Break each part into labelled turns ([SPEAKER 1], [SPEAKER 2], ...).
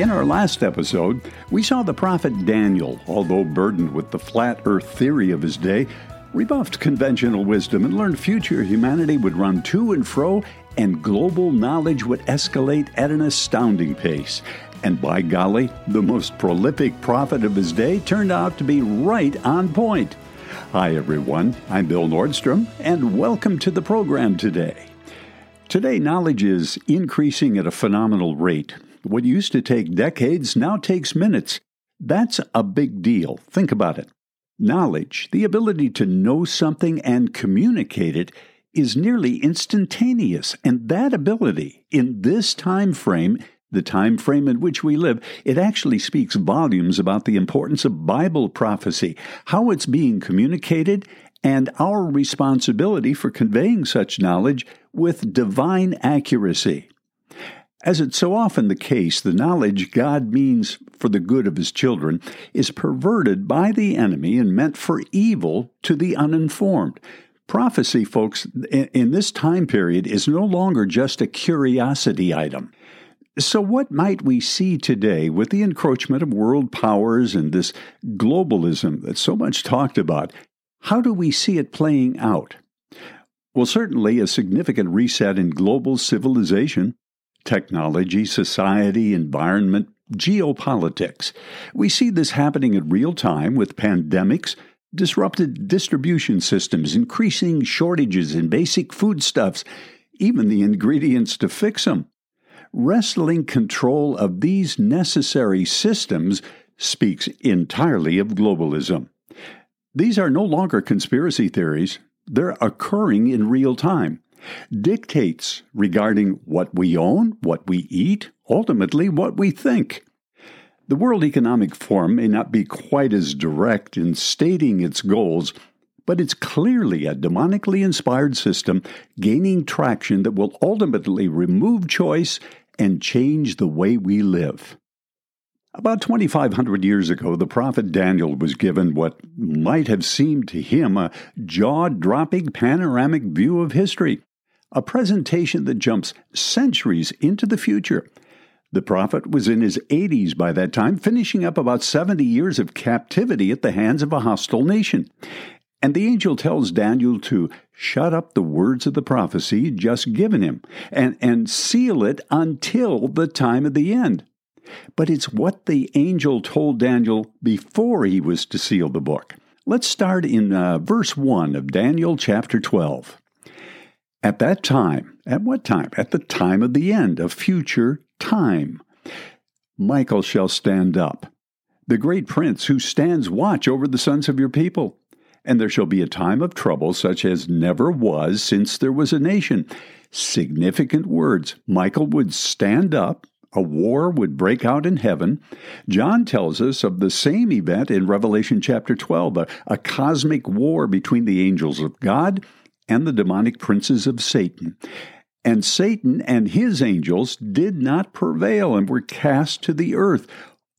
[SPEAKER 1] In our last episode, we saw the prophet Daniel, although burdened with the flat earth theory of his day, rebuffed conventional wisdom and learned future humanity would run to and fro and global knowledge would escalate at an astounding pace. And by golly, the most prolific prophet of his day turned out to be right on point. Hi, everyone. I'm Bill Nordstrom, and welcome to the program today. Today, knowledge is increasing at a phenomenal rate. What used to take decades now takes minutes. That's a big deal. Think about it. Knowledge, the ability to know something and communicate it, is nearly instantaneous, and that ability in this time frame the time frame in which we live, it actually speaks volumes about the importance of Bible prophecy, how it's being communicated, and our responsibility for conveying such knowledge with divine accuracy. As it's so often the case, the knowledge God means for the good of his children is perverted by the enemy and meant for evil to the uninformed. Prophecy, folks, in this time period is no longer just a curiosity item. So, what might we see today with the encroachment of world powers and this globalism that's so much talked about? How do we see it playing out? Well, certainly a significant reset in global civilization, technology, society, environment, geopolitics. We see this happening in real time with pandemics disrupted distribution systems, increasing shortages in basic foodstuffs, even the ingredients to fix them. Wrestling control of these necessary systems speaks entirely of globalism. These are no longer conspiracy theories, they're occurring in real time. Dictates regarding what we own, what we eat, ultimately what we think. The World Economic Forum may not be quite as direct in stating its goals, but it's clearly a demonically inspired system gaining traction that will ultimately remove choice and change the way we live. About 2,500 years ago, the prophet Daniel was given what might have seemed to him a jaw dropping panoramic view of history, a presentation that jumps centuries into the future the prophet was in his 80s by that time, finishing up about 70 years of captivity at the hands of a hostile nation. And the angel tells Daniel to shut up the words of the prophecy just given him and, and seal it until the time of the end. But it's what the angel told Daniel before he was to seal the book. Let's start in uh, verse 1 of Daniel chapter 12. At that time, at what time? At the time of the end, of future time. Michael shall stand up, the great prince who stands watch over the sons of your people. And there shall be a time of trouble such as never was since there was a nation. Significant words. Michael would stand up, a war would break out in heaven. John tells us of the same event in Revelation chapter 12, a, a, cosmic war between the angels of God and the demonic princes of Satan. And Satan and his angels did not prevail and were cast to the earth,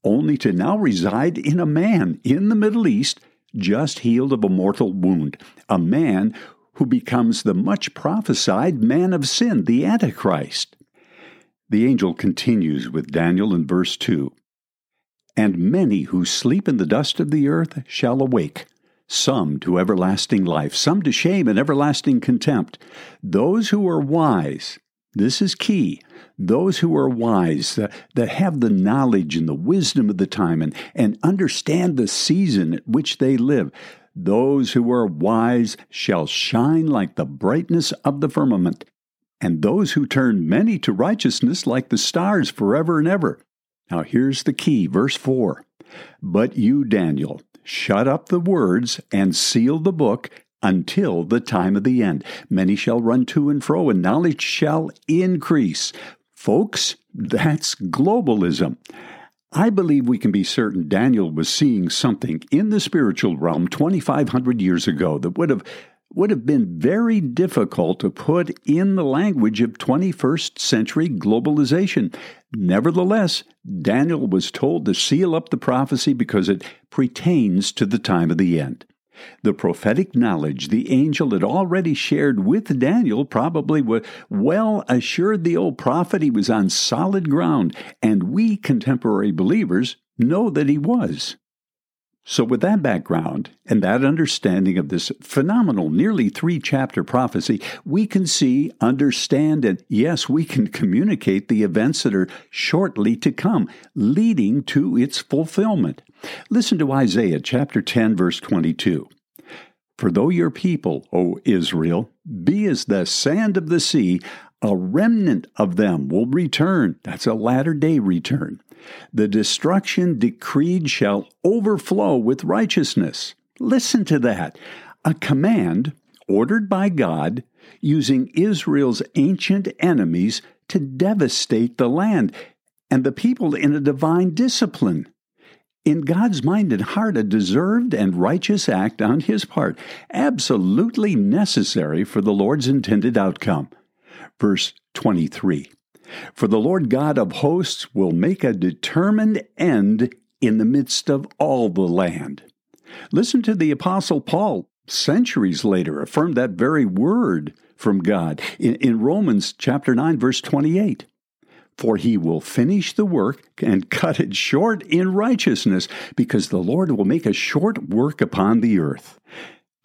[SPEAKER 1] only to now reside in a man in the Middle East, just healed of a mortal wound, a man who becomes the much prophesied man of sin, the Antichrist. The angel continues with Daniel in verse 2 And many who sleep in the dust of the earth shall awake some to everlasting life, some to shame and everlasting contempt. Those who are wise, this is key, those who are wise, that, that have the knowledge and the wisdom of the time and, and understand the season at which they live, those who are wise shall shine like the brightness of the firmament, and those who turn many to righteousness like the stars forever and ever. Now here's the key, verse 4. But you, Daniel, shut up the words and seal the book until the time of the end. Many shall run to and fro, and knowledge shall increase. Folks, that's globalism. I believe we can be certain Daniel was seeing something in the spiritual realm 2,500 years ago that would have would have been very difficult to put in the language of 21st century globalization. Nevertheless, Daniel was told to seal up the prophecy because it pertains to the time of the end. The prophetic knowledge the angel had already shared with Daniel probably well assured the old prophet he was on solid ground, and we contemporary believers know that he was. So, with that background and that understanding of this phenomenal, nearly three chapter prophecy, we can see, understand, and yes, we can communicate the events that are shortly to come, leading to its fulfillment. Listen to Isaiah chapter 10, verse 22. For though your people, O Israel, be as the sand of the sea, a remnant of them will return. That's a latter day return. The destruction decreed shall overflow with righteousness. Listen to that. A command ordered by God using Israel's ancient enemies to devastate the land and the people in a divine discipline. In God's mind and heart, a deserved and righteous act on His part, absolutely necessary for the Lord's intended outcome. Verse 23 For the Lord God of hosts will make a determined end in the midst of all the land. Listen to the Apostle Paul, centuries later, affirm that very word from God in, in Romans chapter 9, verse 28 for he will finish the work and cut it short in righteousness, because the Lord will make a short work upon the earth.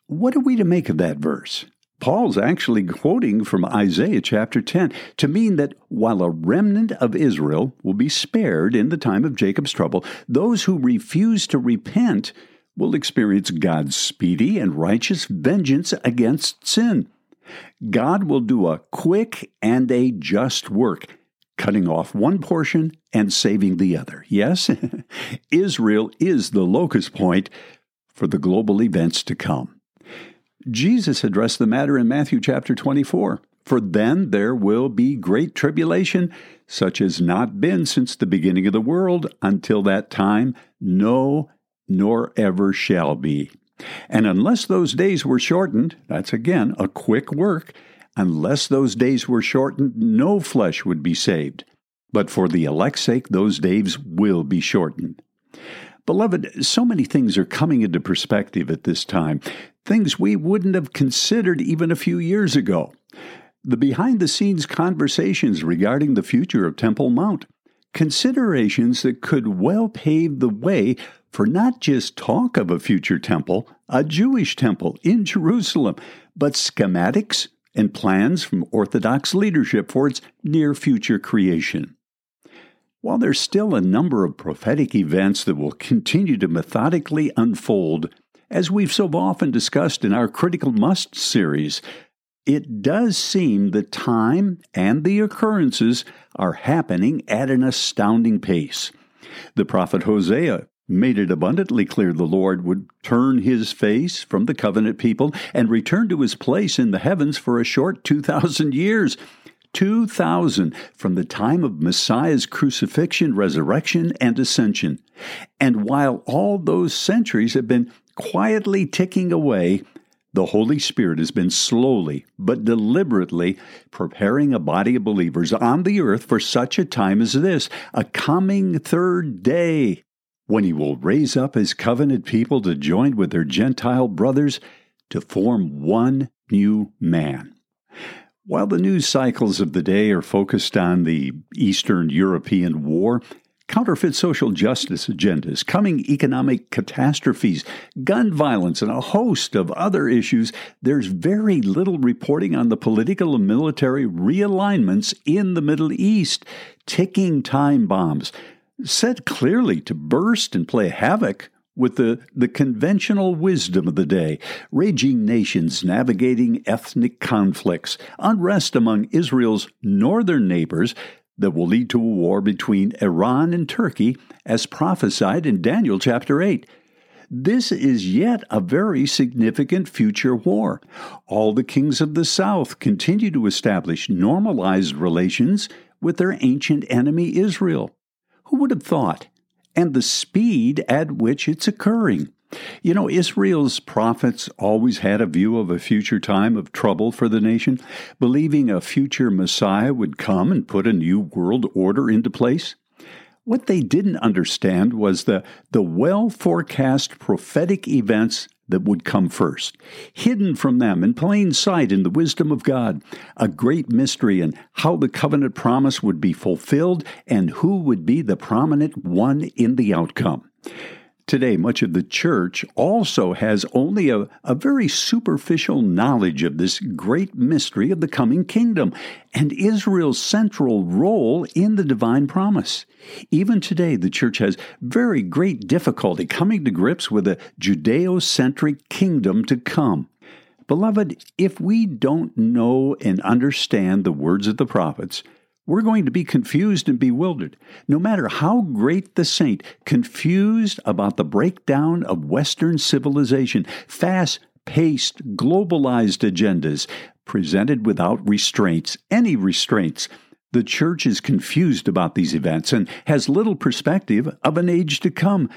[SPEAKER 1] What are we to make of that verse? Paul's actually quoting from Isaiah chapter 10 to mean that while a remnant of Israel will be spared in the time of Jacob's trouble, those who refuse to repent will experience God's speedy and righteous vengeance against sin. God will do a quick and a just work, cutting off one portion and saving the other. Yes, Israel is the locus point for the global events to come. Jesus addressed the matter in Matthew chapter 24. For then there will be great tribulation, such as not been since the beginning of the world until that time, no, nor ever shall be. And unless those days were shortened, that's again a quick work, Unless those days were shortened, no flesh would be saved. But for the elect's sake, those days will be shortened. Beloved, so many things are coming into perspective at this time, things we wouldn't have considered even a few years ago. The behind the scenes conversations regarding the future of Temple Mount, considerations that could well pave the way for not just talk of a future temple, a Jewish temple in Jerusalem, but schematics, and plans from Orthodox leadership for its near future creation. While there's still a number of prophetic events that will continue to methodically unfold, as we've so often discussed in our Critical Must series, it does seem the time and the occurrences are happening at an astounding pace. The prophet Hosea made it abundantly clear the Lord would turn his face from the covenant people and return to his place in the heavens for a short 2,000 years. 2,000 from the time of Messiah's crucifixion, resurrection, and ascension. And while all those centuries have been quietly ticking away, the Holy Spirit has been slowly but deliberately preparing a body of believers on the earth for such a time as this, a coming third day when he will raise up his covenant people to join with their Gentile brothers to form one new man. While the news cycles of the day are focused on the Eastern European War, counterfeit social justice agendas, coming economic catastrophes, gun violence, and a host of other issues, there's very little reporting on the political and military realignments in the Middle East, ticking time bombs set clearly to burst and play havoc with the, the conventional wisdom of the day, raging nations navigating ethnic conflicts, unrest among Israel's northern neighbors that will lead to a war between Iran and Turkey, as prophesied in Daniel chapter 8. This is yet a very significant future war. All the kings of the south continue to establish normalized relations with their ancient enemy Israel. Who would have thought? And the speed at which it's occurring. You know, Israel's prophets always had a view of a future time of trouble for the nation, believing a future Messiah would come and put a new world order into place. What they didn't understand was the, the well forecast prophetic events that would come first, hidden from them in plain sight in the wisdom of God, a great mystery in how the covenant promise would be fulfilled and who would be the prominent one in the outcome. Today, much of the church also has only a, a very superficial knowledge of this great mystery of the coming kingdom and Israel's central role in the divine promise. Even today, the church has very great difficulty coming to grips with a Judeo centric kingdom to come. Beloved, if we don't know and understand the words of the prophets, we're going to be confused and bewildered. No matter how great the saint, confused about the breakdown of Western civilization, fast paced, globalized agendas presented without restraints, any restraints. The church is confused about these events and has little perspective of an age to come.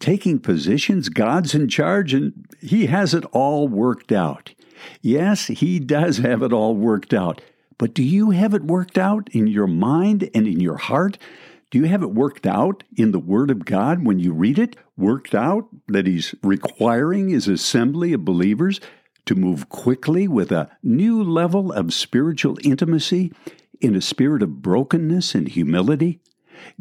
[SPEAKER 1] Taking positions, God's in charge, and He has it all worked out. Yes, He does have it all worked out. But do you have it worked out in your mind and in your heart? Do you have it worked out in the Word of God when you read it? Worked out that He's requiring His assembly of believers to move quickly with a new level of spiritual intimacy in a spirit of brokenness and humility?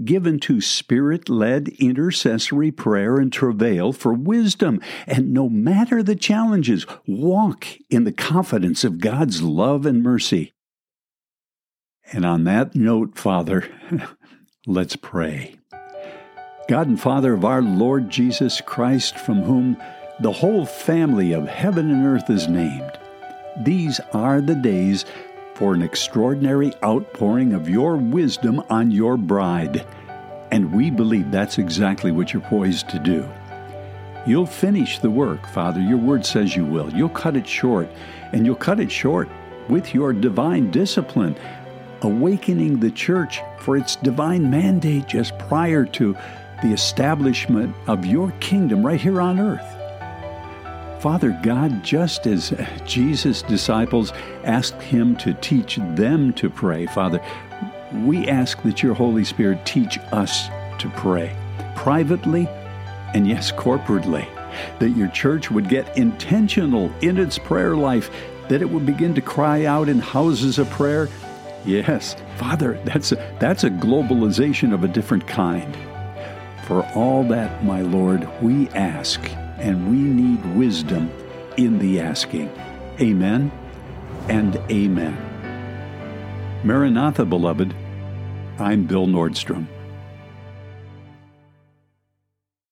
[SPEAKER 1] given to spirit led intercessory prayer and travail for wisdom. And no matter the challenges, walk in the confidence of God's love and mercy. And on that note, Father, let's pray. God and Father of our Lord Jesus Christ, from whom the whole family of heaven and earth is named, these are the days for an extraordinary outpouring of your wisdom on your bride. And we believe that's exactly what you're poised to do. You'll finish the work, Father. Your word says you will. You'll cut it short, and you'll cut it short with your divine discipline awakening the church for its divine mandate just prior to the establishment of your kingdom right here on earth. Father God, just as Jesus' disciples asked him to teach them to pray, Father, we ask that your Holy Spirit teach us to pray privately and yes, corporately. That your church would get intentional in its prayer life, that it would begin to cry out in houses of prayer Yes, Father, that's a, that's a globalization of a different kind. For all that, my Lord, we ask, and we need wisdom in the asking. Amen and amen. Maranatha, beloved. I'm Bill Nordstrom.